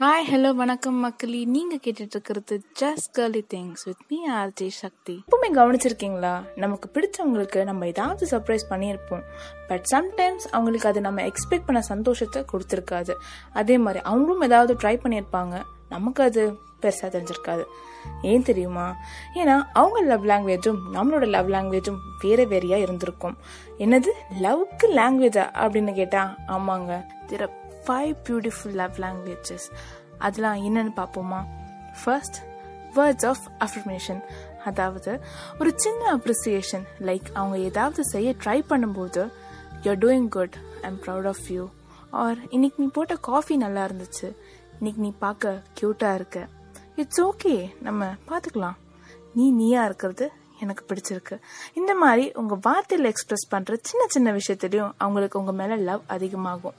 Hi hello வணக்கம் மக்களே. நீங்க கேட்டுட்டு இருக்கிறது just girly things with me RJ Shakthi எப்பவுமே கவனிச்சிருக்கீங்களா? நமக்கு பிடிச்சவங்களுக்கு நம்ம ஏதாவது சர்ப்ரைஸ் பண்ணியிருப்போம். பட் சம்டைம்ஸ் அவங்களுக்கு அது நம்ம எக்ஸ்பெக்ட் பண்ண சந்தோஷத்தை கொடுத்துருக்காது. அதே மாதிரி அவங்களும் ஏதாவது ட்ரை பண்ணியிருப்பாங்க. நமக்கு அது பெருசாக தெரிஞ்சிருக்காது. ஏன் தெரியுமா? ஏன்னா அவங்க லவ் லாங்குவேஜும் நம்மளோட லவ் லாங்குவேஜும் வேற வேறையா இருந்திருக்கும். என்னது? லவ்க்கு லாங்குவேஜா அப்படின்னு கேட்டா ஆமாங்க. திறப்பு. ஃபைவ் பியூட்டிஃபுல் லவ் லாங்குவேஜஸ் அதெல்லாம் என்னன்னு பார்ப்போமா? ஃபர்ஸ்ட் வேர்ட்ஸ் ஆஃப் அஃபர்மேஷன் அதாவது ஒரு சின்ன அப்ரிசியேஷன் லைக் அவங்க ஏதாவது செய்ய ட்ரை பண்ணும்போது you're doing good I am proud of you R இன்னைக்கு நீ போட்ட காஃபி நல்லா இருந்துச்சு. இன்னைக்கு நீ பார்க்க க்யூட்டாக இருக்க. இட்ஸ் ஓகே நம்ம பார்த்துக்கலாம். நீ நீயா இருக்கிறது எனக்கு பிடிச்சிருக்கு. இந்த மாதிரி உங்க வார்த்தையில் எக்ஸ்பிரஸ் பண்ற சின்ன சின்ன விஷயத்துலையும் அவங்களுக்கு உங்க மேல லவ் அதிகமாகும்.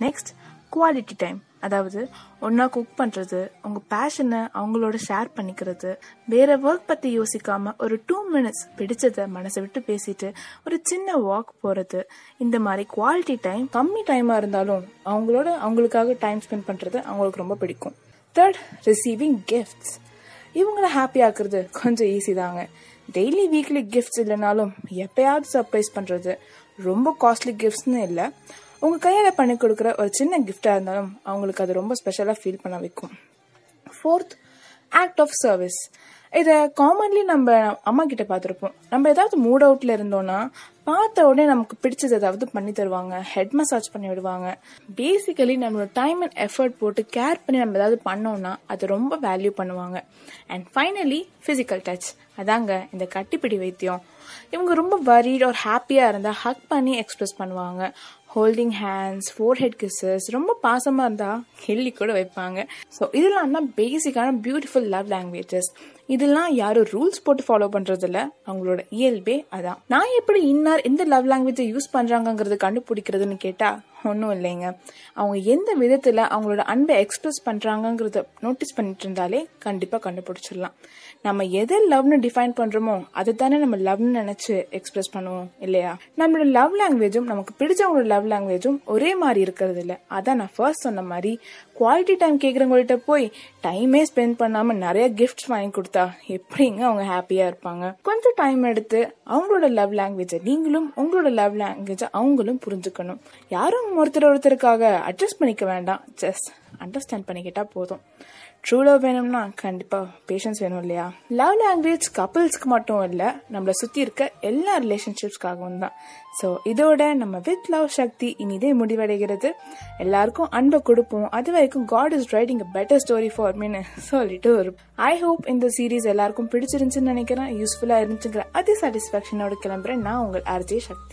நெக்ஸ்ட் குவாலிட்டி டைம் அதாவது ஒன்னா குக் பண்றது உங்க பேஷனை அவங்களோட ஷேர் பண்ணிக்கிறது வேற ஒர்க் பத்தி யோசிக்காம ஒரு டூ மினிட்ஸ் பிடிச்சத மனசை விட்டு பேசிட்டு ஒரு சின்ன வாக் போறது. இந்த மாதிரி குவாலிட்டி டைம் கம்மி டைமா இருந்தாலும் அவங்களோட அவங்களுக்காக டைம் ஸ்பெண்ட் பண்றது அவங்களுக்கு ரொம்ப பிடிக்கும். தேர்ட் ரிசீவிங் கிஃப்ட்ஸ் இவங்கள ஹாப்பி ஆக்குறது கொஞ்சம் ஈஸி தாங்க. டெய்லி வீக்லி கிஃப்ட்ஸ் இல்லைனாலும் எப்பயாவது சர்ப்ரைஸ் பண்றது. ரொம்ப காஸ்ட்லி கிஃப்ட்ஸ்னு இல்லை. உங்க கையால பண்ணி கொடுக்குற ஒரு சின்ன கிஃப்டா இருந்தாலும் அவங்களுக்கு அது ரொம்ப ஸ்பெஷலா ஃபீல் பண்ண வைக்கும். ஃபோர்த் ஆக்ட் ஆஃப் சர்வீஸ் இதை காமன்லி நம்ம அம்மா கிட்ட பார்த்துருப்போம் நம்ம ஏதாவது மூட் அவுட்ல இருந்தோம்னா பார்த்த உடனே நமக்கு பிடிச்சது ஏதாவது பண்ணி தருவாங்க. ஹெட் மசாஜ் பண்ணி விடுவாங்க. பேசிக்கலி நம்மளோட டைம் அண்ட் எஃபர்ட் போட்டு கேர் பண்ணி நம்ம ஏதாவது பண்ணோம்னா அதை ரொம்ப வேல்யூ பண்ணுவாங்க. அண்ட் ஃபைனலி ஃபிசிக்கல் டச் அதாங்க இந்த கட்டிப்பிடி வைத்தியம். இவங்க ரொம்ப வரீட் ஒரு ஹாப்பியாக இருந்தால் ஹக் பண்ணி எக்ஸ்பிரஸ் பண்ணுவாங்க. Holding hands forehead kisses ரொம்ப பாசமாக இருந்தால் ஹெல்லி கூட வைப்பாங்க. ஸோ இதெல்லாம் தான் பேசிக்கான பியூட்டிஃபுல் லவ் லாங்குவேஜஸ் இது இதெல்லாம் யாரும் ரூல்ஸ் போட்டு ஃபாலோ பண்றதில்ல. அவங்களோட இயல்பே அதான். நான் எப்படி இன்னார் எந்த லவ் லாங்குவேஜை யூஸ் பண்றாங்கிறது கண்டுபிடிக்கிறதுன்னு கேட்டா ஒன்றும் இல்லைங்க. அவங்க எந்த விதத்தில் அவங்களோட அன்பை எக்ஸ்பிரஸ் பண்ணுறாங்கங்கிறத நோட்டீஸ் பண்ணிட்டு இருந்தாலே கண்டிப்பாக கண்டுபிடிச்சிடலாம். நம்ம எதை லவ்னு டிஃபைன் பண்ணுறோமோ அதை தானே நம்ம லவ்னு நினச்சி எக்ஸ்பிரஸ் பண்ணுவோம் இல்லையா? நம்மளோட லவ் லாங்குவேஜும் நமக்கு பிடிச்சவங்களோட லவ் லாங்குவேஜும் ஒரே மாதிரி இருக்கிறது இல்லை. அதான் நான் ஃபர்ஸ்ட் சொன்ன மாதிரி குவாலிட்டி டைம் கேட்குறவங்கள்ட்ட போய் டைமே ஸ்பெண்ட் பண்ணாமல் நிறைய கிஃப்ட்ஸ் வாங்கி கொடுத்தா எப்படிங்க அவங்க ஹாப்பியாக இருப்பாங்க? கொஞ்சம் டைம் எடுத்து அவங்களோட லவ் லாங்குவேஜை நீங்களும் உங்களோட லவ் லாங்குவேஜை அவங்களும் புரிஞ்சுக்கணும். யாரும் ஒருத்தர் ஒருத்தருக்காக அட்ஜஸ்ட் பண்ணிக்க வேண்டாம். ஜஸ்ட் அண்டர்ஸ்டாண்ட் பண்ணிக்கிட்டா போதும். ட்ரூ லவ் வேணும்னா கண்டிப்பாக பேஷன்ஸ் வேணும் இல்லையா? லவ் லாங்குவேஜ் கப்பிள்ஸ்க்கு மட்டும் இல்லை நம்மளை சுற்றி இருக்க எல்லா ரிலேஷன்ஷிப்ஸ்க்காகவும் தான். ஸோ இதோட நம்ம வித் லவ் சக்தி இனிதே முடிவடைகிறது. எல்லாருக்கும் அன்பை கொடுப்போம். அது வரைக்கும் God is writing a better story for மீன்னு சொல்லிட்டு ஒரு ஐ ஹோப் இந்த சீரீஸ் எல்லாருக்கும் பிடிச்சிருந்துச்சுன்னு நினைக்கிறேன். யூஸ்ஃபுல்லாக இருந்துச்சுங்கிற அதே சாட்டிஸ்ஃபேக்ஷனோட கிளம்புறேன். நான் உங்கள் ஆர்ஜே சக்தி.